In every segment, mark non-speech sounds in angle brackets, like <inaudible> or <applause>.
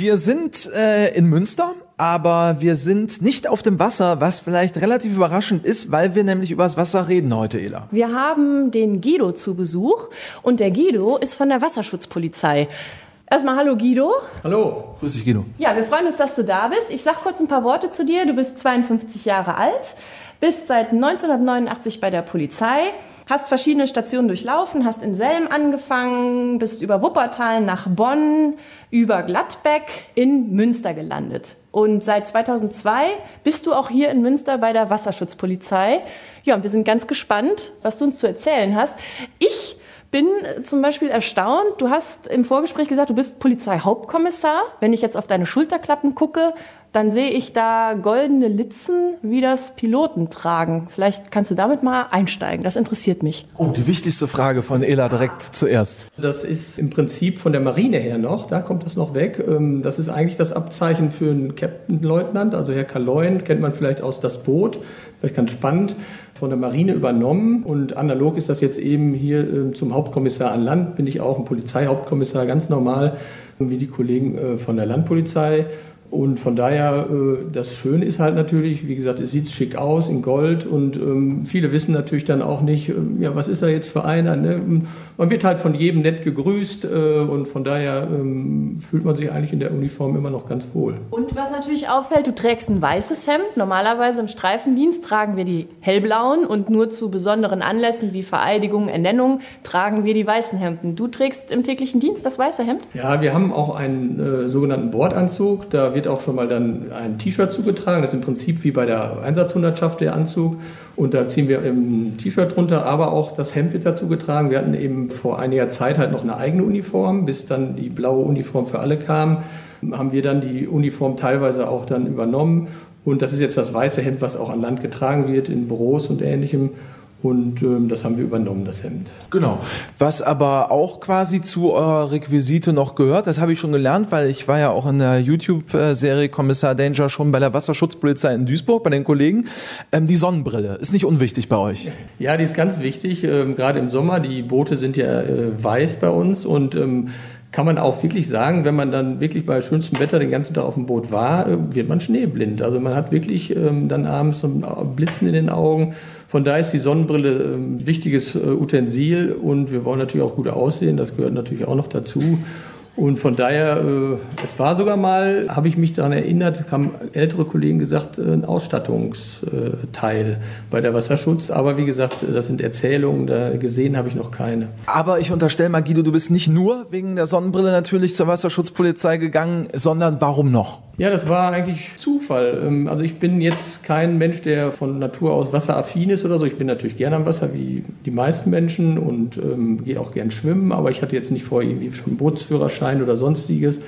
Wir sind äh, in Münster, aber wir sind nicht auf dem Wasser, was vielleicht relativ überraschend ist, weil wir nämlich über das Wasser reden heute, Ela. Wir haben den Guido zu Besuch und der Guido ist von der Wasserschutzpolizei. Erstmal hallo Guido. Hallo. Grüß dich, Guido. Ja, wir freuen uns, dass du da bist. Ich sag kurz ein paar Worte zu dir. Du bist 52 Jahre alt, bist seit 1989 bei der Polizei, hast verschiedene Stationen durchlaufen, hast in Selm angefangen, bist über Wuppertal nach Bonn, über Gladbeck in Münster gelandet. Und seit 2002 bist du auch hier in Münster bei der Wasserschutzpolizei. Ja, und wir sind ganz gespannt, was du uns zu erzählen hast. Ich bin zum Beispiel erstaunt. Du hast im Vorgespräch gesagt, du bist Polizeihauptkommissar. Wenn ich jetzt auf deine Schulterklappen gucke, dann sehe ich da goldene Litzen, wie das Piloten tragen. Vielleicht kannst du damit mal einsteigen. Das interessiert mich. Oh, die wichtigste Frage von Ela direkt zuerst. Das ist im Prinzip von der Marine her noch, da kommt das noch weg. Ähm, das ist eigentlich das Abzeichen für einen Captain-Leutnant, also Herr Kaloyen, kennt man vielleicht aus das Boot, vielleicht ganz spannend, von der Marine übernommen. Und analog ist das jetzt eben hier ähm, zum Hauptkommissar an Land, bin ich auch ein Polizeihauptkommissar, ganz normal, wie die Kollegen äh, von der Landpolizei. Und von daher, äh, das Schöne ist halt natürlich, wie gesagt, es sieht schick aus in Gold und ähm, viele wissen natürlich dann auch nicht, ähm, ja, was ist er jetzt für einer? Ne? Man wird halt von jedem nett gegrüßt äh, und von daher ähm, fühlt man sich eigentlich in der Uniform immer noch ganz wohl. Und was natürlich auffällt, du trägst ein weißes Hemd. Normalerweise im Streifendienst tragen wir die hellblauen und nur zu besonderen Anlässen wie Vereidigungen, Ernennungen tragen wir die weißen Hemden. Du trägst im täglichen Dienst das weiße Hemd? Ja, wir haben auch einen äh, sogenannten Bordanzug. Da wird wird auch schon mal dann ein T-Shirt zugetragen. Das ist im Prinzip wie bei der Einsatzhundertschaft der Anzug. Und da ziehen wir ein T-Shirt drunter, aber auch das Hemd wird dazu getragen. Wir hatten eben vor einiger Zeit halt noch eine eigene Uniform, bis dann die blaue Uniform für alle kam, haben wir dann die Uniform teilweise auch dann übernommen. Und das ist jetzt das weiße Hemd, was auch an Land getragen wird in Büros und ähnlichem. Und ähm, das haben wir übernommen, das Hemd. Genau. Was aber auch quasi zu eurer Requisite noch gehört, das habe ich schon gelernt, weil ich war ja auch in der YouTube-Serie Kommissar Danger schon bei der Wasserschutzpolizei in Duisburg, bei den Kollegen. Ähm, die Sonnenbrille ist nicht unwichtig bei euch. Ja, die ist ganz wichtig, ähm, gerade im Sommer. Die Boote sind ja äh, weiß bei uns und ähm, kann man auch wirklich sagen, wenn man dann wirklich bei schönstem Wetter den ganzen Tag auf dem Boot war, äh, wird man schneeblind. Also man hat wirklich ähm, dann abends so ein Blitzen in den Augen von daher ist die Sonnenbrille ein ähm, wichtiges äh, Utensil und wir wollen natürlich auch gut aussehen. Das gehört natürlich auch noch dazu. Und von daher, äh, es war sogar mal, habe ich mich daran erinnert, haben ältere Kollegen gesagt, äh, ein Ausstattungsteil bei der Wasserschutz. Aber wie gesagt, das sind Erzählungen, da gesehen habe ich noch keine. Aber ich unterstelle mal, Guido, du bist nicht nur wegen der Sonnenbrille natürlich zur Wasserschutzpolizei gegangen, sondern warum noch? Ja, das war eigentlich Zufall. Ähm, also ich bin jetzt kein Mensch, der von Natur aus wasseraffin ist oder so. Ich bin natürlich gerne am Wasser wie die meisten Menschen und ähm, gehe auch gern schwimmen, aber ich hatte jetzt nicht vor, irgendwie schon einen Bootsführerschein oder sonstiges.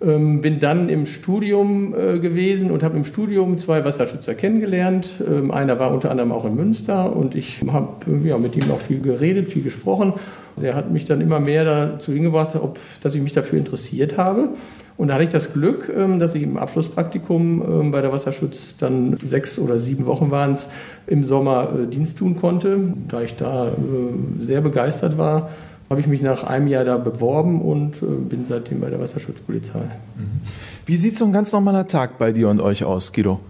Ähm, bin dann im Studium äh, gewesen und habe im Studium zwei Wasserschützer kennengelernt. Ähm, einer war unter anderem auch in Münster und ich habe ja, mit ihm auch viel geredet, viel gesprochen. Der hat mich dann immer mehr dazu hingebracht, ob, dass ich mich dafür interessiert habe. Und da hatte ich das Glück, ähm, dass ich im Abschlusspraktikum ähm, bei der Wasserschutz dann sechs oder sieben Wochen waren es im Sommer äh, Dienst tun konnte. Da ich da äh, sehr begeistert war, habe ich mich nach einem Jahr da beworben und äh, bin seitdem bei der Wasserschutzpolizei. Mhm. Wie sieht so ein ganz normaler Tag bei dir und euch aus, Guido?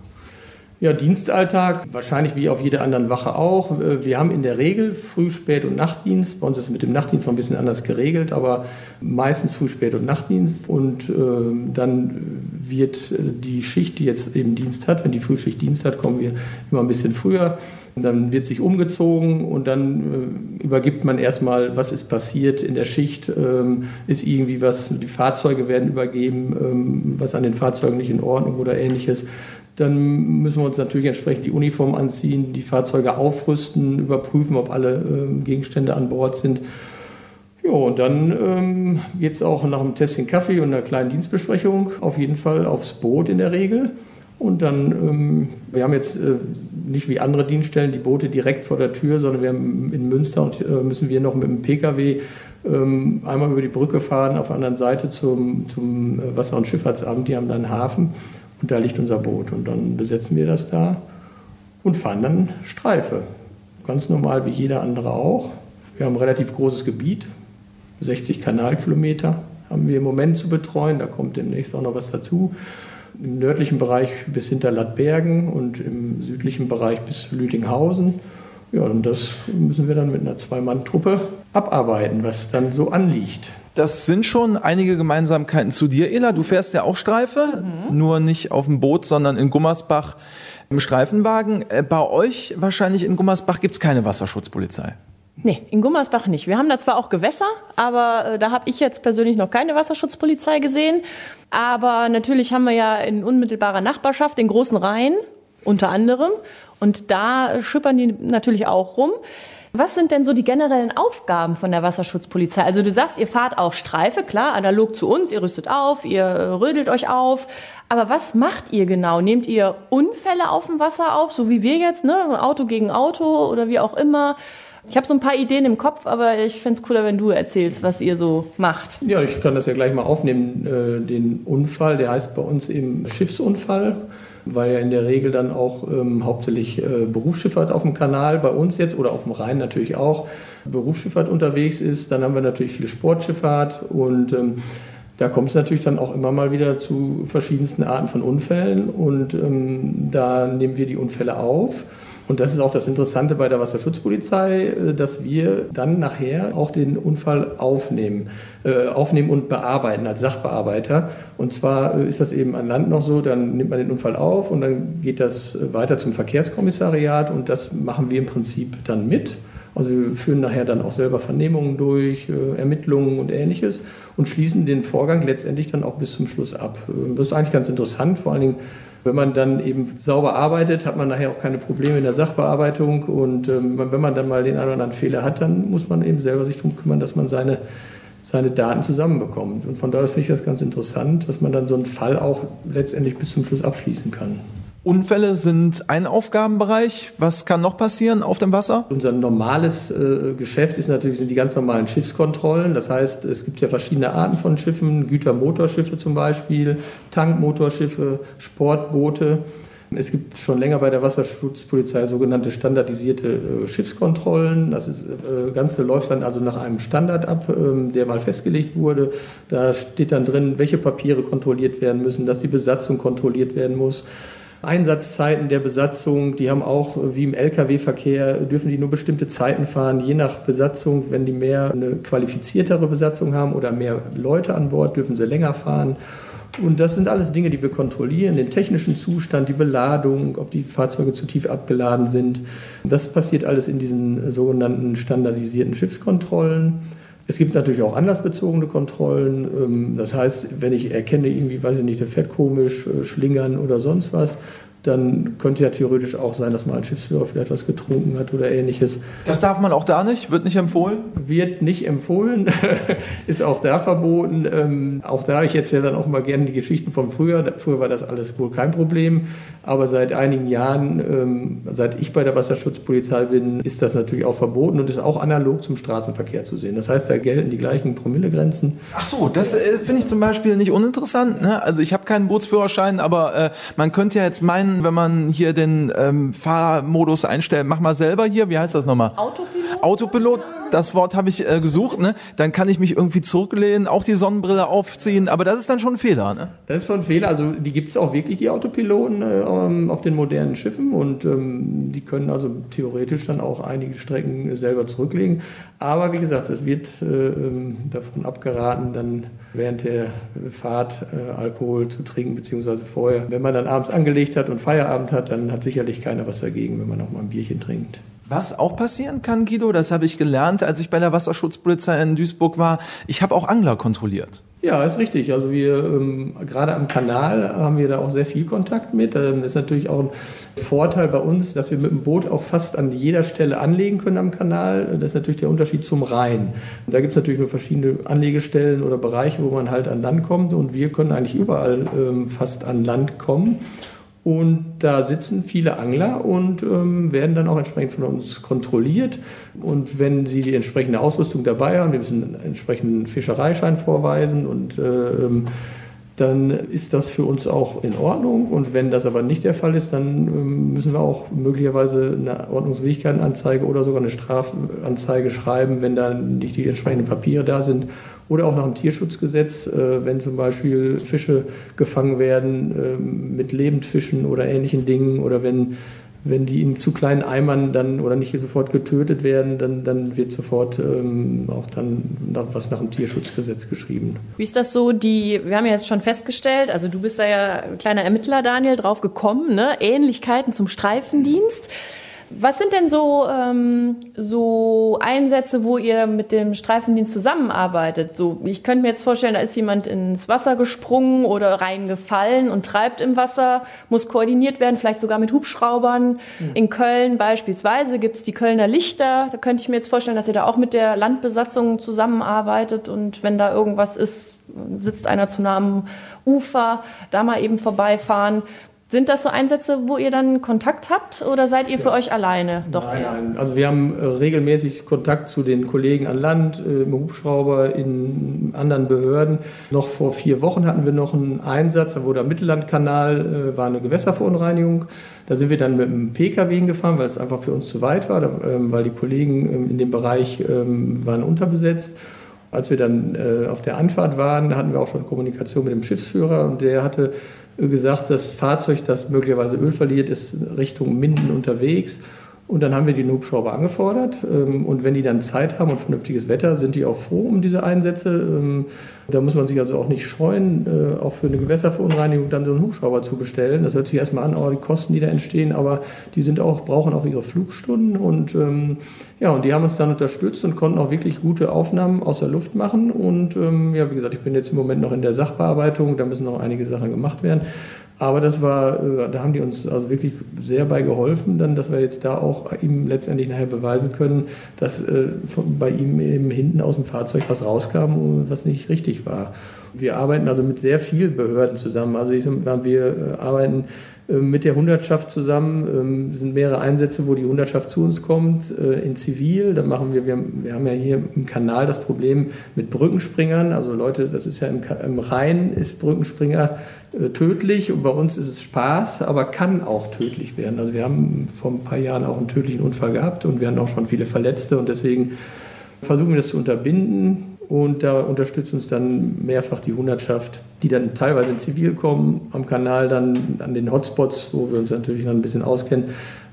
Ja, Dienstalltag, wahrscheinlich wie auf jeder anderen Wache auch. Äh, wir haben in der Regel Früh-, Spät- und Nachtdienst. Bei uns ist es mit dem Nachtdienst noch ein bisschen anders geregelt, aber meistens Früh-, Spät- und Nachtdienst. Und äh, dann wird äh, die Schicht, die jetzt eben Dienst hat, wenn die Frühschicht Dienst hat, kommen wir immer ein bisschen früher. Und dann wird sich umgezogen und dann äh, übergibt man erstmal, was ist passiert in der Schicht, ähm, ist irgendwie was, die Fahrzeuge werden übergeben, ähm, was an den Fahrzeugen nicht in Ordnung oder ähnliches. Dann müssen wir uns natürlich entsprechend die Uniform anziehen, die Fahrzeuge aufrüsten, überprüfen, ob alle ähm, Gegenstände an Bord sind. Ja, und dann ähm, geht es auch nach einem Tässchen Kaffee und einer kleinen Dienstbesprechung auf jeden Fall aufs Boot in der Regel. Und dann, ähm, wir haben jetzt äh, nicht wie andere Dienststellen die Boote direkt vor der Tür, sondern wir haben in Münster und äh, müssen wir noch mit dem Pkw ähm, einmal über die Brücke fahren, auf der anderen Seite zum, zum äh, Wasser- und Schifffahrtsamt, die haben da einen Hafen. Und da liegt unser Boot. Und dann besetzen wir das da und fahren dann Streife. Ganz normal wie jeder andere auch. Wir haben ein relativ großes Gebiet, 60 Kanalkilometer haben wir im Moment zu betreuen. Da kommt demnächst auch noch was dazu. Im nördlichen Bereich bis hinter Lattbergen und im südlichen Bereich bis Lüdinghausen. Ja, und das müssen wir dann mit einer Zwei-Mann-Truppe abarbeiten, was dann so anliegt. Das sind schon einige Gemeinsamkeiten zu dir, Ela. Du fährst ja auch Streife, mhm. nur nicht auf dem Boot, sondern in Gummersbach im Streifenwagen. Äh, bei euch wahrscheinlich in Gummersbach gibt es keine Wasserschutzpolizei. Nee, in Gummersbach nicht. Wir haben da zwar auch Gewässer, aber äh, da habe ich jetzt persönlich noch keine Wasserschutzpolizei gesehen. Aber natürlich haben wir ja in unmittelbarer Nachbarschaft den großen Rhein unter anderem. Und da schippern die natürlich auch rum. Was sind denn so die generellen Aufgaben von der Wasserschutzpolizei? Also du sagst, ihr fahrt auch Streife, klar, analog zu uns, ihr rüstet auf, ihr rödelt euch auf. Aber was macht ihr genau? Nehmt ihr Unfälle auf dem Wasser auf, so wie wir jetzt, ne? Auto gegen Auto oder wie auch immer? Ich habe so ein paar Ideen im Kopf, aber ich fände es cooler, wenn du erzählst, was ihr so macht. Ja, ich kann das ja gleich mal aufnehmen. Äh, den Unfall, der heißt bei uns eben Schiffsunfall weil ja in der Regel dann auch ähm, hauptsächlich äh, Berufsschifffahrt auf dem Kanal bei uns jetzt oder auf dem Rhein natürlich auch Berufsschifffahrt unterwegs ist. Dann haben wir natürlich viel Sportschifffahrt und ähm, da kommt es natürlich dann auch immer mal wieder zu verschiedensten Arten von Unfällen und ähm, da nehmen wir die Unfälle auf und das ist auch das Interessante bei der Wasserschutzpolizei, äh, dass wir dann nachher auch den Unfall aufnehmen, äh, aufnehmen und bearbeiten als Sachbearbeiter. Und zwar äh, ist das eben an Land noch so, dann nimmt man den Unfall auf und dann geht das weiter zum Verkehrskommissariat und das machen wir im Prinzip dann mit. Also wir führen nachher dann auch selber Vernehmungen durch, Ermittlungen und ähnliches und schließen den Vorgang letztendlich dann auch bis zum Schluss ab. Das ist eigentlich ganz interessant, vor allen Dingen wenn man dann eben sauber arbeitet, hat man nachher auch keine Probleme in der Sachbearbeitung. Und ähm, wenn man dann mal den einen oder anderen Fehler hat, dann muss man eben selber sich darum kümmern, dass man seine, seine Daten zusammenbekommt. Und von daher finde ich das ganz interessant, dass man dann so einen Fall auch letztendlich bis zum Schluss abschließen kann. Unfälle sind ein Aufgabenbereich. Was kann noch passieren auf dem Wasser? Unser normales äh, Geschäft ist natürlich sind die ganz normalen Schiffskontrollen. Das heißt, es gibt ja verschiedene Arten von Schiffen, Gütermotorschiffe zum Beispiel, Tankmotorschiffe, Sportboote. Es gibt schon länger bei der Wasserschutzpolizei sogenannte standardisierte äh, Schiffskontrollen. Das ist, äh, Ganze läuft dann also nach einem Standard ab, äh, der mal festgelegt wurde. Da steht dann drin, welche Papiere kontrolliert werden müssen, dass die Besatzung kontrolliert werden muss. Einsatzzeiten der Besatzung, die haben auch wie im Lkw-Verkehr, dürfen die nur bestimmte Zeiten fahren, je nach Besatzung. Wenn die mehr eine qualifiziertere Besatzung haben oder mehr Leute an Bord, dürfen sie länger fahren. Und das sind alles Dinge, die wir kontrollieren, den technischen Zustand, die Beladung, ob die Fahrzeuge zu tief abgeladen sind. Das passiert alles in diesen sogenannten standardisierten Schiffskontrollen. Es gibt natürlich auch anlassbezogene Kontrollen. Ähm, das heißt, wenn ich erkenne, irgendwie, weiß ich nicht, der fährt komisch, äh, schlingern oder sonst was, dann könnte ja theoretisch auch sein, dass mal ein Schiffsführer vielleicht was getrunken hat oder ähnliches. Das darf man auch da nicht? Wird nicht empfohlen? Wird nicht empfohlen, <laughs> ist auch da verboten. Ähm, auch da, ich erzähle dann auch mal gerne die Geschichten von früher. Früher war das alles wohl kein Problem, aber seit einigen Jahren, ähm, seit ich bei der Wasserschutzpolizei bin, ist das natürlich auch verboten und ist auch analog zum Straßenverkehr zu sehen. Das heißt, da gelten die gleichen Promillegrenzen. Ach so, das äh, finde ich zum Beispiel nicht uninteressant. Ne? Also ich habe keinen Bootsführerschein, aber äh, man könnte ja jetzt meinen, wenn man hier den ähm, Fahrmodus einstellt, mach mal selber hier, wie heißt das nochmal? Autopilot. Autopilot, das Wort habe ich äh, gesucht, ne? Dann kann ich mich irgendwie zurücklehnen, auch die Sonnenbrille aufziehen, aber das ist dann schon ein Fehler, ne? Das ist schon ein Fehler. Also die gibt es auch wirklich, die Autopiloten äh, ähm, auf den modernen Schiffen und ähm, die können also theoretisch dann auch einige Strecken selber zurücklegen. Aber wie gesagt, es wird äh, ähm, davon abgeraten, dann während der Fahrt äh, Alkohol zu trinken, beziehungsweise vorher. Wenn man dann abends angelegt hat und Feierabend hat, dann hat sicherlich keiner was dagegen, wenn man auch mal ein Bierchen trinkt. Was auch passieren kann, Guido, das habe ich gelernt, als ich bei der Wasserschutzpolizei in Duisburg war. Ich habe auch Angler kontrolliert. Ja, ist richtig. Also wir ähm, gerade am Kanal haben wir da auch sehr viel Kontakt mit. Ähm, das ist natürlich auch ein Vorteil bei uns, dass wir mit dem Boot auch fast an jeder Stelle anlegen können am Kanal. Das ist natürlich der Unterschied zum Rhein. Da gibt es natürlich nur verschiedene Anlegestellen oder Bereiche, wo man halt an Land kommt. Und wir können eigentlich überall ähm, fast an Land kommen. Und da sitzen viele Angler und ähm, werden dann auch entsprechend von uns kontrolliert. Und wenn sie die entsprechende Ausrüstung dabei haben, die müssen einen entsprechenden Fischereischein vorweisen und äh, dann ist das für uns auch in Ordnung. Und wenn das aber nicht der Fall ist, dann ähm, müssen wir auch möglicherweise eine Ordnungswidrigkeitenanzeige oder sogar eine Strafanzeige schreiben, wenn dann nicht die entsprechenden Papiere da sind. Oder auch nach dem Tierschutzgesetz, äh, wenn zum Beispiel Fische gefangen werden ähm, mit Lebendfischen oder ähnlichen Dingen oder wenn wenn die in zu kleinen Eimern dann oder nicht sofort getötet werden, dann, dann wird sofort ähm, auch dann was nach dem Tierschutzgesetz geschrieben. Wie ist das so? Die, wir haben ja jetzt schon festgestellt, also du bist da ja kleiner Ermittler, Daniel, drauf gekommen, ne? Ähnlichkeiten zum Streifendienst. Was sind denn so, ähm, so Einsätze, wo ihr mit dem Streifendienst zusammenarbeitet? So, ich könnte mir jetzt vorstellen, da ist jemand ins Wasser gesprungen oder reingefallen und treibt im Wasser, muss koordiniert werden, vielleicht sogar mit Hubschraubern. Mhm. In Köln beispielsweise gibt es die Kölner Lichter. Da könnte ich mir jetzt vorstellen, dass ihr da auch mit der Landbesatzung zusammenarbeitet und wenn da irgendwas ist, sitzt einer zu nah am Ufer, da mal eben vorbeifahren. Sind das so Einsätze, wo ihr dann Kontakt habt oder seid ihr für euch alleine? Doch nein, nein. Also wir haben äh, regelmäßig Kontakt zu den Kollegen an Land, äh, im Hubschrauber, in anderen Behörden. Noch vor vier Wochen hatten wir noch einen Einsatz, da wurde am Mittellandkanal, äh, war eine Gewässerverunreinigung. Da sind wir dann mit dem Pkw hingefahren, weil es einfach für uns zu weit war, ähm, weil die Kollegen ähm, in dem Bereich ähm, waren unterbesetzt. Als wir dann auf der Anfahrt waren, hatten wir auch schon Kommunikation mit dem Schiffsführer und der hatte gesagt, das Fahrzeug, das möglicherweise Öl verliert, ist Richtung Minden unterwegs. Und dann haben wir die Hubschrauber angefordert. Ähm, und wenn die dann Zeit haben und vernünftiges Wetter, sind die auch froh um diese Einsätze. Ähm, da muss man sich also auch nicht scheuen, äh, auch für eine Gewässerverunreinigung dann so einen Hubschrauber zu bestellen. Das hört sich erstmal an, oh, die Kosten, die da entstehen, aber die sind auch, brauchen auch ihre Flugstunden. Und ähm, ja, und die haben uns dann unterstützt und konnten auch wirklich gute Aufnahmen aus der Luft machen. Und ja, wie gesagt, ich bin jetzt im Moment noch in der Sachbearbeitung, da müssen noch einige Sachen gemacht werden. Aber das war, äh, da haben die uns also wirklich sehr bei geholfen, dann, dass wir jetzt da auch ihm letztendlich nachher beweisen können, dass äh, bei ihm eben hinten aus dem Fahrzeug was rauskam, was nicht richtig war. Wir arbeiten also mit sehr vielen Behörden zusammen. Also ich, wir äh, arbeiten mit der Hundertschaft zusammen. Ähm, sind mehrere Einsätze, wo die Hundertschaft zu uns kommt, äh, in Zivil. Da machen wir, wir haben, ja hier im Kanal das Problem mit Brückenspringern. Also Leute, das ist ja im, im Rhein ist Brückenspringer äh, tödlich und bei uns ist es Spaß, aber kann auch tödlich werden. Also wir haben vor ein paar Jahren auch einen tödlichen Unfall gehabt und wir haben auch schon viele Verletzte und deswegen versuchen wir das zu unterbinden und da unterstützt uns dann mehrfach die Hundertschaft, die dann teilweise in Zivil kommen, am Kanal dann an den Hotspots, wo wir uns natürlich dann ein bisschen auskennen,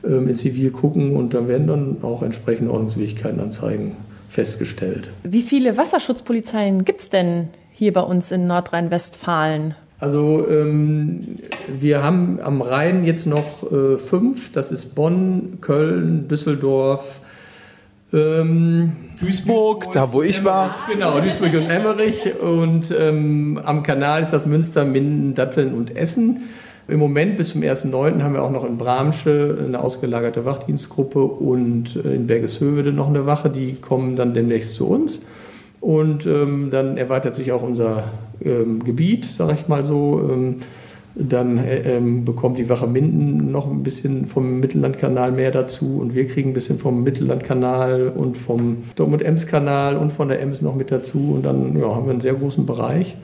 ähm, in Zivil gucken und dann werden dann auch entsprechende Ordnungswidrigkeitenanzeigen festgestellt. Wie viele Wasserschutzpolizeien gibt es denn hier bei uns in Nordrhein-Westfalen? Also ähm, wir haben am Rhein jetzt noch äh, fünf. Das ist Bonn, Köln, Düsseldorf, ähm, Duisburg, da wo ich war. Genau, Duisburg und Emmerich. Und ähm, am Kanal ist das Münster, Minden, Datteln und Essen. Im Moment bis zum 1.9. haben wir auch noch in Bramsche eine ausgelagerte Wachdienstgruppe und äh, in Bergeshöwede noch eine Wache. Die kommen dann demnächst zu uns. Und ähm, dann erweitert sich auch unser ähm, Gebiet, sage ich mal so. Dann äh, ähm, bekommt die Wache Minden noch ein bisschen vom Mittellandkanal mehr dazu und wir kriegen ein bisschen vom Mittellandkanal und vom Dortmund-Ems-Kanal und von der Ems noch mit dazu. Und dann ja, haben wir einen sehr großen Bereich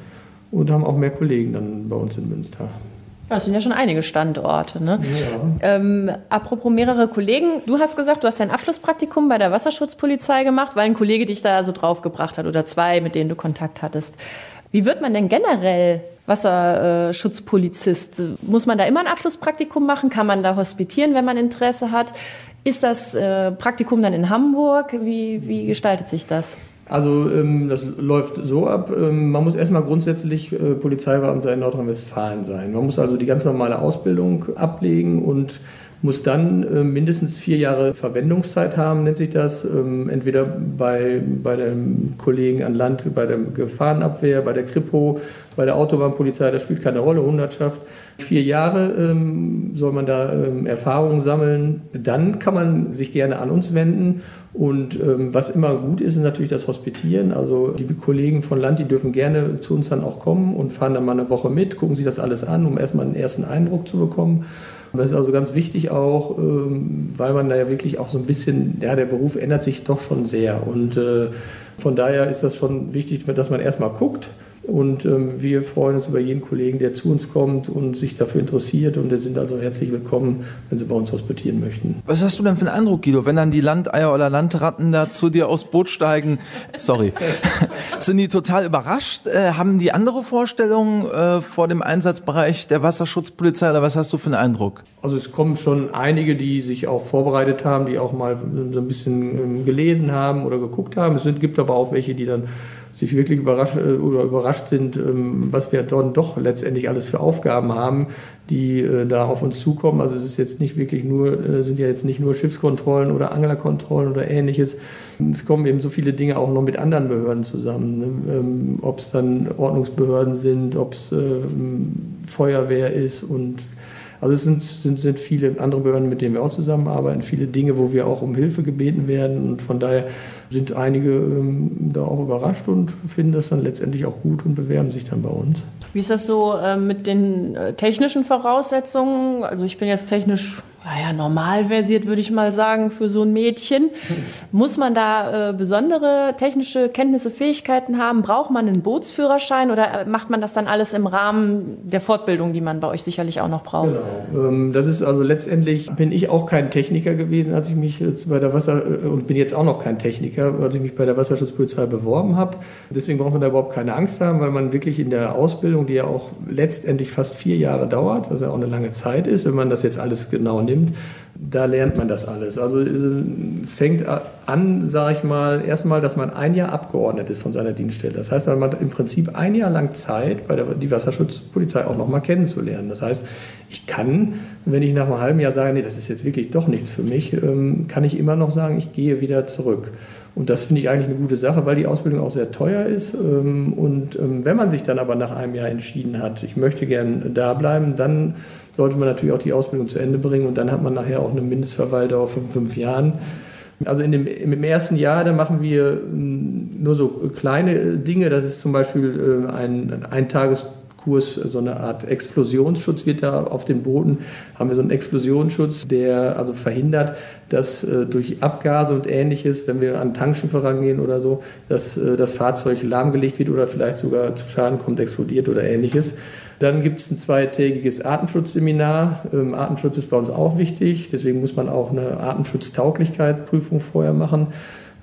und haben auch mehr Kollegen dann bei uns in Münster. Das sind ja schon einige Standorte. Ne? Ja. Ähm, apropos mehrere Kollegen, du hast gesagt, du hast dein Abschlusspraktikum bei der Wasserschutzpolizei gemacht, weil ein Kollege dich da so draufgebracht hat oder zwei, mit denen du Kontakt hattest. Wie wird man denn generell Wasserschutzpolizist? Muss man da immer ein Abschlusspraktikum machen? Kann man da hospitieren, wenn man Interesse hat? Ist das äh, Praktikum dann in Hamburg? Wie, wie gestaltet sich das? Also ähm, das läuft so ab, ähm, man muss erstmal grundsätzlich äh, Polizeibeamter in Nordrhein-Westfalen sein. Man muss also die ganz normale Ausbildung ablegen und muss dann äh, mindestens vier Jahre Verwendungszeit haben, nennt sich das. Ähm, entweder bei, bei dem Kollegen an Land, bei der Gefahrenabwehr, bei der Kripo, bei der Autobahnpolizei, das spielt keine Rolle, Hundertschaft. Vier Jahre ähm, soll man da ähm, Erfahrungen sammeln. Dann kann man sich gerne an uns wenden. Und ähm, was immer gut ist, ist natürlich das Hospitieren. Also die Kollegen von Land, die dürfen gerne zu uns dann auch kommen und fahren dann mal eine Woche mit, gucken sich das alles an, um erstmal einen ersten Eindruck zu bekommen. Das ist also ganz wichtig auch, ähm, weil man da ja wirklich auch so ein bisschen, ja, der Beruf ändert sich doch schon sehr. Und äh, von daher ist das schon wichtig, dass man erstmal guckt, Und ähm, wir freuen uns über jeden Kollegen, der zu uns kommt und sich dafür interessiert. Und wir sind also herzlich willkommen, wenn Sie bei uns hospitieren möchten. Was hast du denn für einen Eindruck, Guido, wenn dann die Landeier oder Landratten da zu dir aufs Boot steigen? Sorry. <laughs> sind die total überrascht? Äh, haben die andere Vorstellungen äh, vor dem Einsatzbereich der Wasserschutzpolizei oder was hast du für einen Eindruck? Also es kommen schon einige, die sich auch vorbereitet haben, die auch mal so ein bisschen ähm, gelesen haben oder geguckt haben. Es sind, gibt aber auch welche, die dann sich wirklich überrascht, äh, oder überrascht sind, ähm, was wir dort doch letztendlich alles für Aufgaben haben, die äh, da auf uns zukommen. Also es ist jetzt nicht wirklich nur, äh, sind ja jetzt nicht nur Schiffskontrollen oder Anglerkontrollen oder ähnliches. Es kommen eben so viele Dinge auch noch mit anderen Behörden zusammen. Ne? Ähm, ob es dann Ordnungsbehörden sind, ob es Feuerwehr ist und also es sind, sind, sind viele andere Behörden, mit denen wir auch zusammenarbeiten, viele Dinge, wo wir auch um Hilfe gebeten werden. Und von daher sind einige ähm, da auch überrascht und finden das dann letztendlich auch gut und bewerben sich dann bei uns. Wie ist das so äh, mit den äh, technischen Voraussetzungen? Also ich bin jetzt technisch naja, normal versiert, würde ich mal sagen, für so ein Mädchen. Muss man da äh, besondere technische Kenntnisse, Fähigkeiten haben? Braucht man einen Bootsführerschein oder äh, macht man das dann alles im Rahmen der Fortbildung, die man bei euch sicherlich auch noch braucht? Genau. Ähm, das ist also letztendlich, bin ich auch kein Techniker gewesen, als ich mich jetzt bei der Wasser, äh, und bin jetzt auch noch kein Techniker, als ich mich bei der Wasserschutzpolizei beworben habe. Deswegen braucht man da überhaupt keine Angst haben, weil man wirklich in der Ausbildung, die ja auch letztendlich fast vier Jahre dauert, was ja auch eine lange Zeit ist, wenn man das jetzt alles genau nimmt, nimmt, da lernt man das alles. Also es fängt an, sage ich mal, erstmal, dass man ein Jahr abgeordnet ist von seiner Dienststelle. Das heißt, man hat im Prinzip ein Jahr lang Zeit, bei der, die Wasserschutzpolizei auch nochmal kennenzulernen. Das heißt, ich kann, wenn ich nach einem halben Jahr sage, nee, das ist jetzt wirklich doch nichts für mich, ähm, kann ich immer noch sagen, ich gehe wieder zurück. Und das finde ich eigentlich eine gute Sache, weil die Ausbildung auch sehr teuer ist. Ähm, und ähm, wenn man sich dann aber nach einem Jahr entschieden hat, ich möchte gern da bleiben, dann sollte man natürlich auch die Ausbildung zu Ende bringen und dann hat man nachher auch eine Mindestverweildauer von fünf Jahren. Also in dem, im ersten Jahr, da machen wir ähm, nur so kleine Dinge. Das ist zum Beispiel ein, ein Tages Kurs, so eine Art Explosionsschutz wird da auf den Booten, haben wir so einen Explosionsschutz, der also verhindert, dass äh, durch Abgase und ähnliches, wenn wir an Tankschiffe rangehen oder so, dass äh, das Fahrzeug lahmgelegt wird oder vielleicht sogar zu Schaden kommt, explodiert oder ähnliches. Dann gibt es ein zweitägiges Atemschutzseminar. Ähm, Atemschutz ist bei uns auch wichtig, deswegen muss man auch eine Atemschutztauglichkeit-Prüfung vorher machen.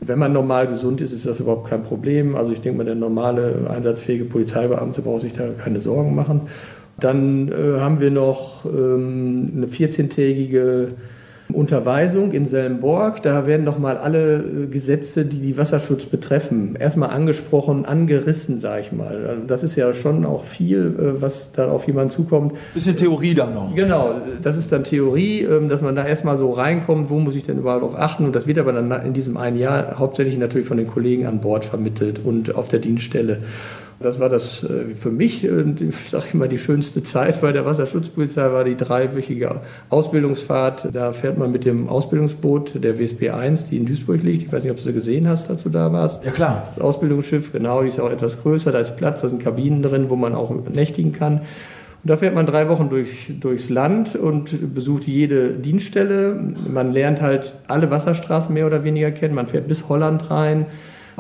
Wenn man normal gesund ist, ist das überhaupt kein Problem. Also ich denke mal, der normale einsatzfähige Polizeibeamte braucht sich da keine Sorgen machen. Dann äh, haben wir noch ähm, eine 14-tägige Unterweisung in Sellenborg. Da werden nochmal alle äh, Gesetze, die die Wasserschutz betreffen, erstmal angesprochen, angerissen, sage ich mal. Also das ist ja schon auch viel, äh, was da auf jemanden zukommt. Bisschen Theorie dann noch. Genau, das ist dann Theorie, ähm, dass man da erstmal so reinkommt, wo muss ich denn überall auf achten. Und das wird aber dann in diesem einen Jahr hauptsächlich natürlich von den Kollegen an Bord vermittelt und auf der Dienststelle. Das war das äh, für mich, äh, <laughs> ich sage immer, die schönste Zeit bei der Wasserschutzpolizei war die dreiwöchige Ausbildungsfahrt. Da fährt man mit dem Ausbildungsboot der WSP 1, die in Duisburg liegt. Ich weiß nicht, ob du sie gesehen hast, als du da warst. Ja, klar. Das Ausbildungsschiff, genau, die ist auch etwas größer, da ist Platz, da sind Kabinen drin, wo man auch nächtigen kann. Und da fährt man drei Wochen durch, durchs Land und besucht jede Dienststelle. Man lernt halt alle Wasserstraßen mehr oder weniger kennen. Man fährt bis Holland rein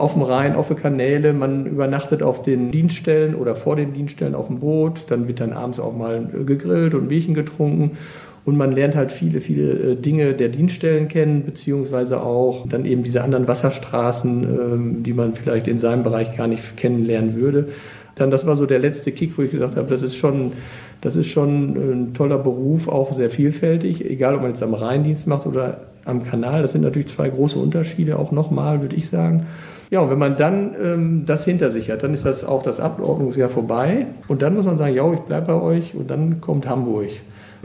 auf dem Rhein, auf den Kanäle. Man übernachtet auf den Dienststellen oder vor den Dienststellen auf dem Boot. Dann wird dann abends auch mal gegrillt und Bierchen getrunken. Und man lernt halt viele, viele äh, Dinge der Dienststellen kennen, beziehungsweise auch dann eben diese anderen Wasserstraßen, ähm, die man vielleicht in seinem Bereich gar nicht kennenlernen würde. Dann, das war so der letzte Kick, wo ich gesagt habe, das ist schon, das ist schon ein toller Beruf, auch sehr vielfältig, egal ob man jetzt am Rheindienst macht oder am Kanal. Das sind natürlich zwei große Unterschiede, auch nochmal, würde ich sagen. Ja, und wenn man dann ähm, das hinter sich hat, dann ist das auch das Abordnungsjahr vorbei. Und dann muss man sagen, ja, ich bleibe bei euch. Und dann kommt Hamburg.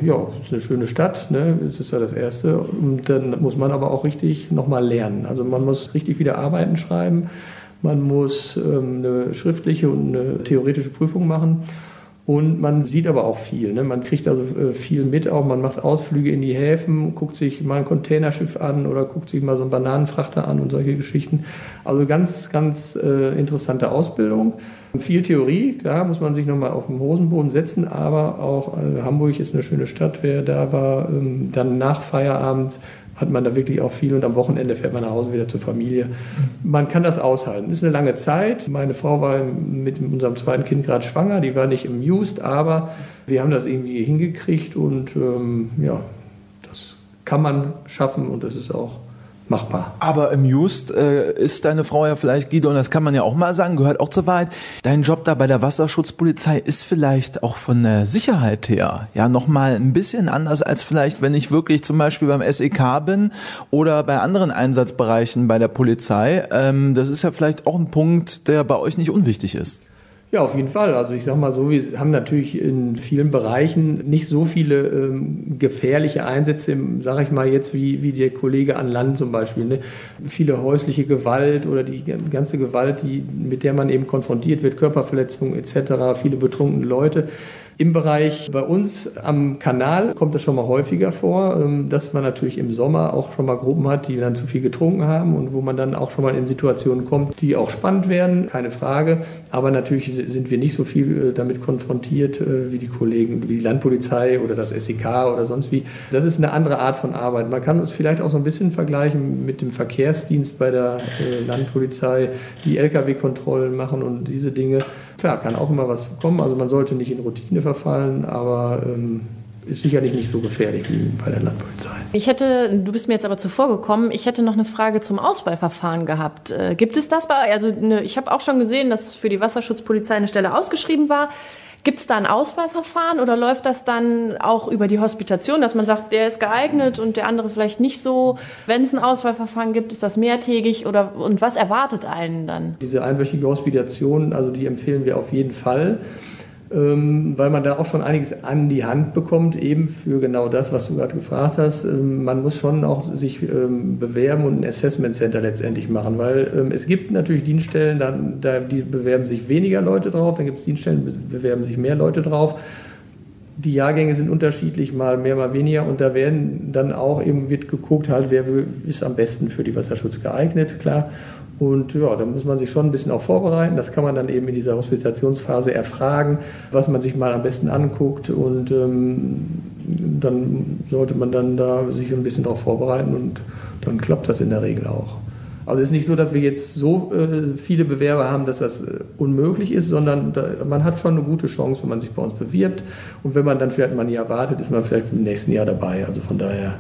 Ja, ist eine schöne Stadt, ne? es ist ja das Erste. Und dann muss man aber auch richtig nochmal lernen. Also man muss richtig wieder Arbeiten schreiben. Man muss ähm, eine schriftliche und eine theoretische Prüfung machen. Und man sieht aber auch viel. Ne? Man kriegt also äh, viel mit, auch man macht Ausflüge in die Häfen, guckt sich mal ein Containerschiff an oder guckt sich mal so einen Bananenfrachter an und solche Geschichten. Also ganz, ganz äh, interessante Ausbildung. Viel Theorie, klar, muss man sich nochmal auf den Hosenboden setzen, aber auch äh, Hamburg ist eine schöne Stadt. Wer da war, ähm, dann nach Feierabend hat man da wirklich auch viel und am Wochenende fährt man nach Hause wieder zur Familie. Man kann das aushalten. Ist eine lange Zeit. Meine Frau war mit unserem zweiten Kind gerade schwanger, die war nicht im Just, aber wir haben das irgendwie hingekriegt und ähm, ja, das kann man schaffen und das ist auch machbar. Aber im Just äh, ist deine Frau ja vielleicht, Guido, und das kann man ja auch mal sagen, gehört auch zur Wahrheit, dein Job da bei der Wasserschutzpolizei ist vielleicht auch von der Sicherheit her ja nochmal ein bisschen anders als vielleicht, wenn ich wirklich zum Beispiel beim SEK bin oder bei anderen Einsatzbereichen bei der Polizei. Ähm, das ist ja vielleicht auch ein Punkt, der bei euch nicht unwichtig ist. Ja, auf jeden Fall. Also ich sage mal so, wir haben natürlich in vielen Bereichen nicht so viele ähm, gefährliche Einsätze, sage ich mal jetzt wie, wie der Kollege an Land zum Beispiel. Ne? Viele häusliche Gewalt oder die ganze Gewalt, die, mit der man eben konfrontiert wird, Körperverletzungen etc., viele betrunkene Leute. Im Bereich bei uns am Kanal kommt das schon mal häufiger vor, ähm, dass man natürlich im Sommer auch schon mal Gruppen hat, die dann zu viel getrunken haben und wo man dann auch schon mal in Situationen kommt, die auch spannend werden, keine Frage. Aber natürlich sind wir nicht so viel äh, damit konfrontiert äh, wie die Kollegen, wie die Landpolizei oder das SEK oder sonst wie. Das ist eine andere Art von Arbeit. Man kann es vielleicht auch so ein bisschen vergleichen mit dem Verkehrsdienst bei der äh, Landpolizei, die Lkw-Kontrollen machen und diese Dinge. Klar, kann auch immer was kommen. Also man sollte nicht in Routine verfallen, aber ähm, ist sicherlich nicht so gefährlich wie bei der Landpolizei. Ich hätte, du bist mir jetzt aber zuvor gekommen, ich hätte noch eine Frage zum Auswahlverfahren gehabt. Äh, gibt es das bei, also eine, ich habe auch schon gesehen, dass für die Wasserschutzpolizei eine Stelle ausgeschrieben war. Gibt es da ein Auswahlverfahren oder läuft das dann auch über die Hospitation, dass man sagt, der ist geeignet und der andere vielleicht nicht so? Wenn es ein Auswahlverfahren gibt, ist das mehrtägig oder und was erwartet einen dann? Diese einwöchige Hospitation, also die empfehlen wir auf jeden Fall. Ähm, weil man da auch schon einiges an die Hand bekommt, eben für genau das, was du gerade gefragt hast. Ähm, man muss schon auch sich ähm, bewerben und ein Assessment Center letztendlich machen, weil es gibt natürlich Dienststellen, da, die bewerben sich weniger Leute drauf, dann gibt es Dienststellen, bewerben sich mehr Leute drauf. Die Jahrgänge sind unterschiedlich, mal mehr, mal weniger, und da werden dann auch eben wird geguckt, halt, wer ist am besten für die Wasserschutz geeignet, klar. Und ja, da muss man sich schon ein bisschen auch vorbereiten. Das kann man dann eben in dieser Hospitationsphase erfragen, was man sich mal am besten anguckt. Und ähm, dann sollte man dann da sich ein bisschen darauf vorbereiten und dann klappt das in der Regel auch. Also es ist nicht so, dass wir jetzt so äh, viele Bewerber haben, dass das äh, unmöglich ist, sondern da, man hat schon eine gute Chance, wenn man sich bei uns bewirbt. Und wenn man dann vielleicht mal ein Jahr wartet, ist man vielleicht im nächsten Jahr dabei. Also von daher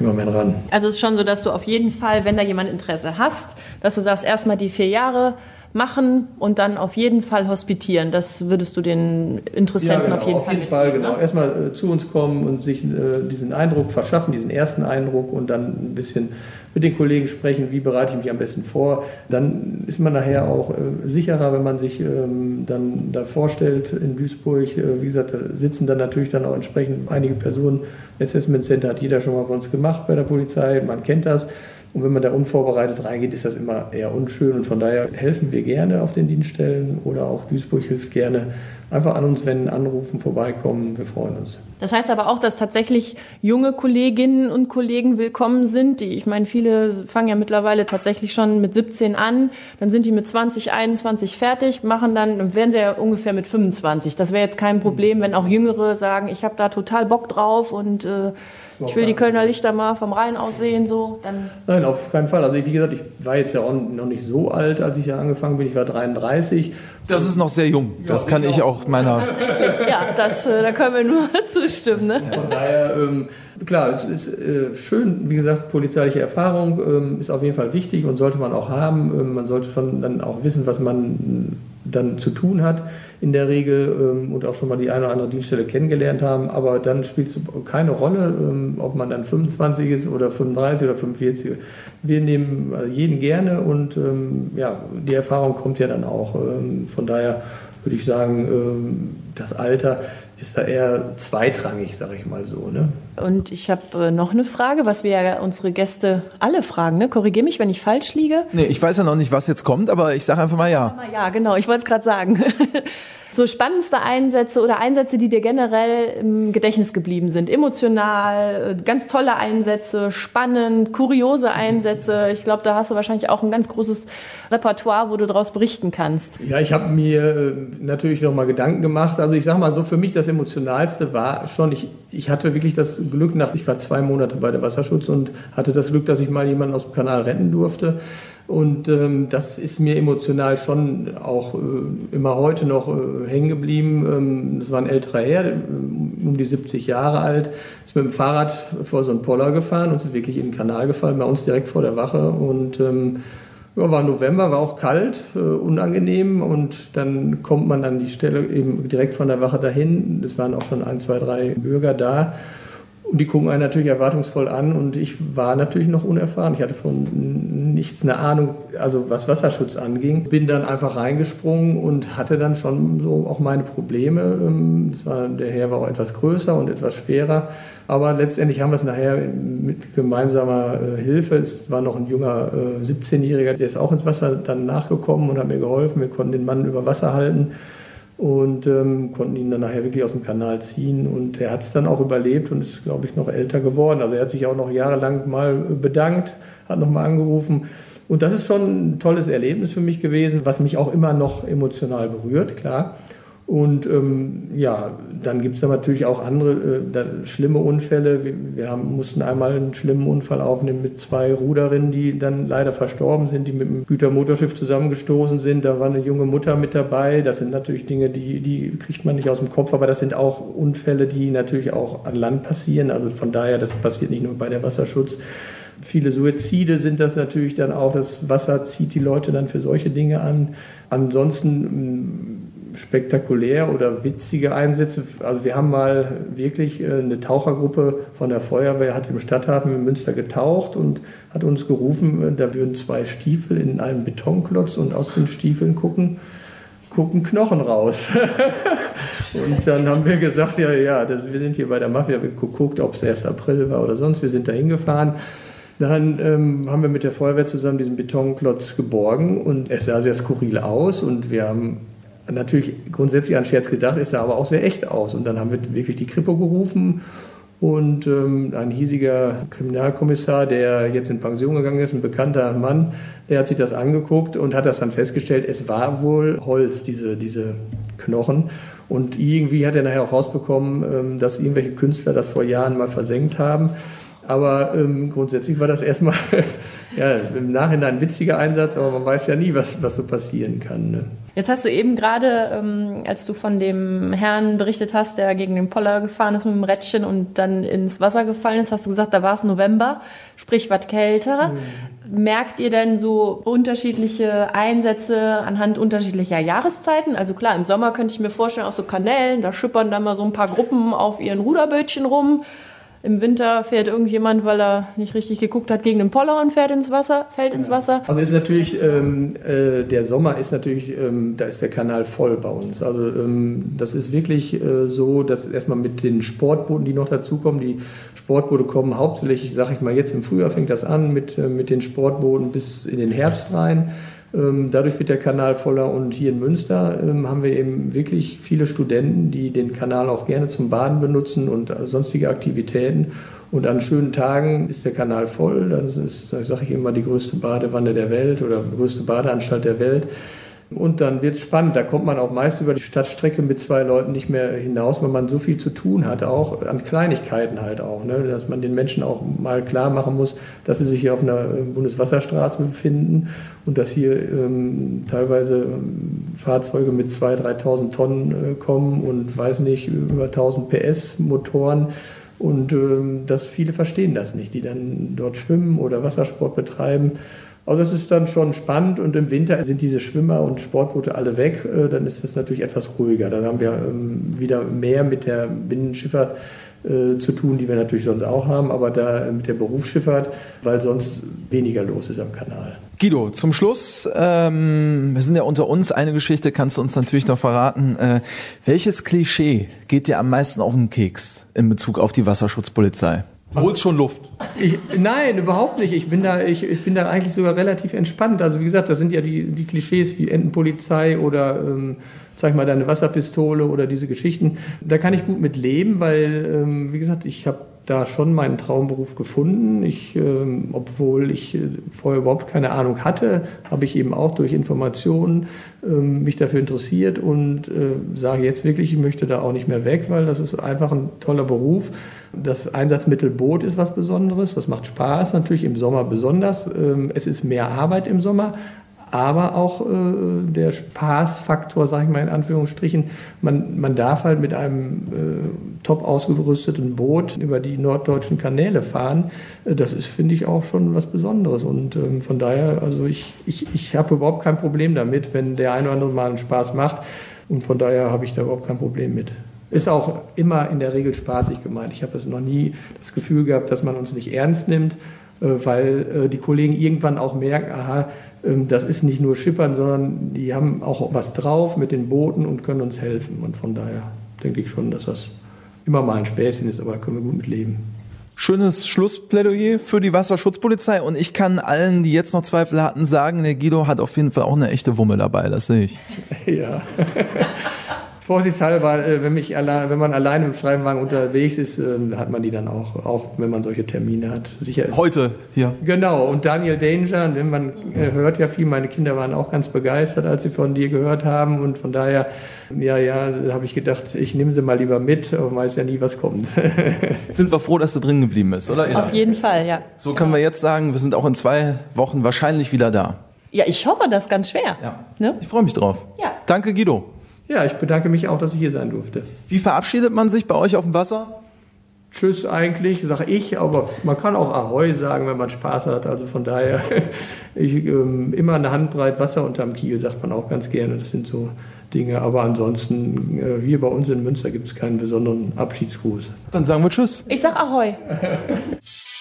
immer mehr ran. Also es ist schon so, dass du auf jeden Fall, wenn da jemand Interesse hast, dass du sagst, erstmal die vier Jahre machen und dann auf jeden Fall hospitieren. Das würdest du den Interessenten ja, genau, auf jeden auf Fall Auf jeden Fall, genau. Ne? Erstmal äh, zu uns kommen und sich äh, diesen Eindruck verschaffen, diesen ersten Eindruck und dann ein bisschen mit den Kollegen sprechen, wie bereite ich mich am besten vor. Dann ist man nachher auch äh, sicherer, wenn man sich ähm, dann da vorstellt in Duisburg. Äh, wie gesagt, da sitzen dann natürlich dann auch entsprechend einige Personen. Assessment Center hat jeder schon mal bei uns gemacht bei der Polizei, man kennt das. Und wenn man da unvorbereitet reingeht, ist das immer eher unschön. Und von daher helfen wir gerne auf den Dienststellen oder auch Duisburg hilft gerne. Einfach an uns wenden, anrufen, vorbeikommen. Wir freuen uns. Das heißt aber auch, dass tatsächlich junge Kolleginnen und Kollegen willkommen sind. Die, ich meine, viele fangen ja mittlerweile tatsächlich schon mit 17 an. Dann sind die mit 20, 21 fertig, machen dann, dann wären sie ja ungefähr mit 25. Das wäre jetzt kein Problem, wenn auch Jüngere sagen, ich habe da total Bock drauf und äh, ich will die Kölner Lichter mal vom Rhein aus sehen, so, dann. Nein, auf keinen Fall. Also, wie gesagt, ich war jetzt ja auch noch nicht so alt, als ich ja angefangen bin. Ich war 33. Das ist noch sehr jung. Das ja, kann ich auch meiner. Tatsächlich, ja, das, äh, da können wir nur <laughs> zustimmen, ne? Von daher, ähm, klar, es ist äh, schön, wie gesagt, polizeiliche Erfahrung ähm, ist auf jeden Fall wichtig und sollte man auch haben. Ähm, man sollte schon dann auch wissen, was man dann zu tun hat in der Regel ähm, und auch schon mal die eine oder andere Dienststelle kennengelernt haben. Aber dann spielt es keine Rolle, ähm, ob man dann 25 ist oder 35 oder 45. Wir nehmen äh, jeden gerne und ähm, ja, die Erfahrung kommt ja dann auch. Von daher würde ich sagen, das Alter ist da eher zweitrangig, sage ich mal so. Ne? Und ich habe äh, noch eine Frage, was wir ja unsere Gäste alle fragen. Ne? Korrigiere mich, wenn ich falsch liege. Nee, ich weiß ja noch nicht, was jetzt kommt, aber ich sage einfach mal ja. Ja, genau, ich wollte es gerade sagen. <laughs> so spannendste Einsätze oder Einsätze, die dir generell im Gedächtnis geblieben sind? Emotional, äh, ganz tolle Einsätze, spannend, kuriose Einsätze. Ich glaube, da hast du wahrscheinlich auch ein ganz großes Repertoire, wo du daraus berichten kannst. Ja, ich habe mir äh, natürlich noch mal Gedanken gemacht. Also ich sage mal so, für mich das Emotionalste war schon, ich, ich hatte wirklich das Glück nach, ich war zwei Monate bei der Wasserschutz und hatte das Glück, dass ich mal jemanden aus dem Kanal retten durfte. Und ähm, das ist mir emotional schon auch äh, immer heute noch äh, hängen geblieben. Ähm, das war ein älterer Herr, äh, um die 70 Jahre alt, ist mit dem Fahrrad vor so einen Poller gefahren und ist wirklich in den Kanal gefallen, bei uns direkt vor der Wache. Und ähm, ja, war November, war auch kalt, äh, unangenehm und dann kommt man an die Stelle eben direkt von der Wache dahin. Es waren auch schon ein, zwei, drei Bürger da und die gucken einen natürlich erwartungsvoll an und ich war natürlich noch unerfahren. Ich hatte von nichts eine Ahnung, also was Wasserschutz anging. Bin dann einfach reingesprungen und hatte dann schon so auch meine Probleme. Ähm, war, der Herr war auch etwas größer und etwas schwerer. Aber letztendlich haben wir es nachher mit gemeinsamer äh, Hilfe. Es war noch ein junger äh, 17-Jähriger, der ist auch ins Wasser dann nachgekommen und hat mir geholfen. Wir konnten den Mann über Wasser halten und ähm, konnten ihn dann nachher wirklich aus dem Kanal ziehen. Und er hat es dann auch überlebt und ist, glaube ich, noch älter geworden. Also er hat sich auch noch jahrelang mal bedankt, hat nochmal angerufen. Und das ist schon ein tolles Erlebnis für mich gewesen, was mich auch immer noch emotional berührt, klar. Und ähm, ja, dann gibt es natürlich auch andere äh, schlimme Unfälle. Wir, wir haben, mussten einmal einen schlimmen Unfall aufnehmen mit zwei Ruderinnen, die dann leider verstorben sind, die mit dem Gütermotorschiff zusammengestoßen sind. Da war eine junge Mutter mit dabei. Das sind natürlich Dinge, die, die kriegt man nicht aus dem Kopf, aber das sind auch Unfälle, die natürlich auch an Land passieren. Also von daher, das passiert nicht nur bei der Wasserschutz. Viele Suizide sind das natürlich dann auch. Das Wasser zieht die Leute dann für solche Dinge an. Ansonsten spektakulär oder witzige Einsätze. Also wir haben mal wirklich äh, eine Tauchergruppe von der Feuerwehr hat im Stadthafen in Münster getaucht und hat uns gerufen, äh, da würden zwei Stiefel in einem Betonklotz und aus den Stiefeln gucken gucken Knochen raus. <laughs> und dann haben wir gesagt, ja, ja, das, wir sind hier bei der Mafia, wir geguckt, ob es 1. April war oder sonst, wir sind da hingefahren. Dann ähm, haben wir mit der Feuerwehr zusammen diesen Betonklotz geborgen und es sah sehr skurril aus und wir haben natürlich grundsätzlich an Scherz gedacht, ist er aber auch sehr echt aus. Und dann haben wir wirklich die Kripo gerufen und ähm, ein hiesiger Kriminalkommissar, der jetzt in Pension gegangen ist, ein bekannter Mann, der hat sich das angeguckt und hat das dann festgestellt, es war wohl Holz, diese, diese Knochen. Und irgendwie hat er nachher auch rausbekommen, ähm, dass irgendwelche Künstler das vor Jahren mal versenkt haben. Aber ähm, grundsätzlich war das erstmal <laughs> ja, im Nachhinein ein witziger Einsatz, aber man weiß ja nie, was, was so passieren kann. Ne? Jetzt hast du eben gerade, ähm, als du von dem Herrn berichtet hast, der gegen den Poller gefahren ist mit dem Rädchen und dann ins Wasser gefallen ist, hast du gesagt, da war es November, sprich was kälter. Mhm. Merkt ihr denn so unterschiedliche Einsätze anhand unterschiedlicher Jahreszeiten? Also klar, im Sommer könnte ich mir vorstellen, auch so Kanälen, da schippern dann mal so ein paar Gruppen auf ihren Ruderbötchen rum im Winter fährt irgendjemand, weil er nicht richtig geguckt hat, gegen den Poller und fährt ins Wasser, fällt ins Wasser. Also ist natürlich, ähm, äh, der Sommer ist natürlich, ähm, da ist der Kanal voll bei uns. Also ähm, das ist wirklich äh, so, dass erstmal mit den Sportbooten, die noch dazukommen, die Sportboote kommen hauptsächlich, sage ich mal jetzt im Frühjahr fängt das an, mit, äh, mit den Sportbooten bis in den Herbst rein. Ähm, dadurch wird der Kanal voller und hier in Münster ähm, haben wir eben wirklich viele Studenten, die den Kanal auch gerne zum Baden benutzen und sonstige Aktivitäten. Und an schönen Tagen ist der Kanal voll. Das ist, sage ich immer, die größte Badewanne der Welt oder größte Badeanstalt der Welt. Und dann wird es spannend. Da kommt man auch meist über die Stadtstrecke mit zwei Leuten nicht mehr hinaus, weil man so viel zu tun hat, auch an Kleinigkeiten halt auch. Ne? Dass man den Menschen auch mal klar machen muss, dass sie sich hier auf einer Bundeswasserstraße befinden und dass hier ähm, teilweise ähm, Fahrzeuge mit 2.000, 3.000 Tonnen äh, kommen und weiß nicht, über 1.000 PS Motoren. Und ähm, dass viele verstehen das nicht, die dann dort schwimmen oder Wassersport betreiben. Also das ist dann schon spannend und im Winter sind diese Schwimmer und Sportboote alle weg. Äh, dann ist es natürlich etwas ruhiger. Dann haben wir ähm, wieder mehr mit der Binnenschifffahrt äh, zu tun, die wir natürlich sonst auch haben, aber da mit der Berufsschifffahrt, weil sonst weniger los ist am Kanal. Guido, zum Schluss, ähm, wir sind ja unter uns, eine Geschichte kannst du uns natürlich noch verraten. Äh, welches Klischee geht dir am meisten auf den Keks in Bezug auf die Wasserschutzpolizei? Holst schon Luft? Ich, nein, überhaupt nicht. Ich bin, da, ich, ich bin da eigentlich sogar relativ entspannt. Also wie gesagt, das sind ja die, die Klischees wie Entenpolizei oder ähm, zeig mal deine Wasserpistole oder diese Geschichten. Da kann ich gut mit leben, weil, ähm, wie gesagt, ich habe da schon meinen Traumberuf gefunden. Ich, ähm, obwohl ich äh, vorher überhaupt keine Ahnung hatte, habe ich eben auch durch Informationen ähm, mich dafür interessiert und äh, sage jetzt wirklich, ich möchte da auch nicht mehr weg, weil das ist einfach ein toller Beruf. Das Einsatzmittel Boot ist was Besonderes, das macht Spaß, natürlich im Sommer besonders. Ähm, es ist mehr Arbeit im Sommer, aber auch äh, der Spaßfaktor, sage ich mal in Anführungsstrichen. Man, man darf halt mit einem äh, top ausgerüsteten Boot über die norddeutschen Kanäle fahren. Äh, das ist, finde ich, auch schon was Besonderes. Und ähm, von daher, also ich, ich, ich habe überhaupt kein Problem damit, wenn der eine oder andere mal einen Spaß macht. Und von daher habe ich da überhaupt kein Problem mit. Ist auch immer in der Regel spaßig gemeint. Ich habe es noch nie das Gefühl gehabt, dass man uns nicht ernst nimmt, weil äh, die Kollegen irgendwann auch merken, aha, ähm, das ist nicht nur Schippern, sondern die haben auch was drauf mit den Booten und können uns helfen. Und von daher denke ich schon, dass das immer mal ein Späßchen ist, aber da können wir gut mit leben. Schönes Schlussplädoyer für die Wasserschutzpolizei und ich kann allen, die jetzt noch Zweifel hatten, sagen, der Guido hat auf jeden Fall auch eine echte Wumme dabei, das sehe ich. <laughs> Ja. Vorsichtshalber, äh, wenn, mich allein, wenn man alleine im Schreibenwagen unterwegs ist, ähm, hat man die dann auch, auch wenn man solche Termine hat. Sicher. Heute hier. Genau. Und Daniel Danger, denn man äh, hört ja viel, meine Kinder waren auch ganz begeistert, als sie von dir gehört haben. Und von daher, ja, ja, da habe ich gedacht, ich nehme sie mal lieber mit, aber man weiß ja nie, was kommt. <laughs> sind wir froh, dass du drin geblieben bist, oder? Auf jeden Fall, ja. So können wir jetzt sagen, wir sind auch in zwei Wochen wahrscheinlich wieder da. Ja, ich hoffe das ganz schwer. Ja. Ne? Ich freue mich drauf. Ja. Danke, Guido. Ja, ich bedanke mich auch, dass ich hier sein durfte. Wie verabschiedet man sich bei euch auf dem Wasser? Tschüss eigentlich, sage ich, aber man kann auch Ahoi sagen, wenn man Spaß hat. Also von daher, <laughs> ich, ähm, immer eine Handbreit Wasser unterm Kiel, sagt man auch ganz gerne. Das sind so Dinge. Aber ansonsten, äh, hier bei uns in Münster gibt es keinen besonderen Abschiedsgruß. Dann sagen wir Tschüss. Ich sag Ahoi. <laughs>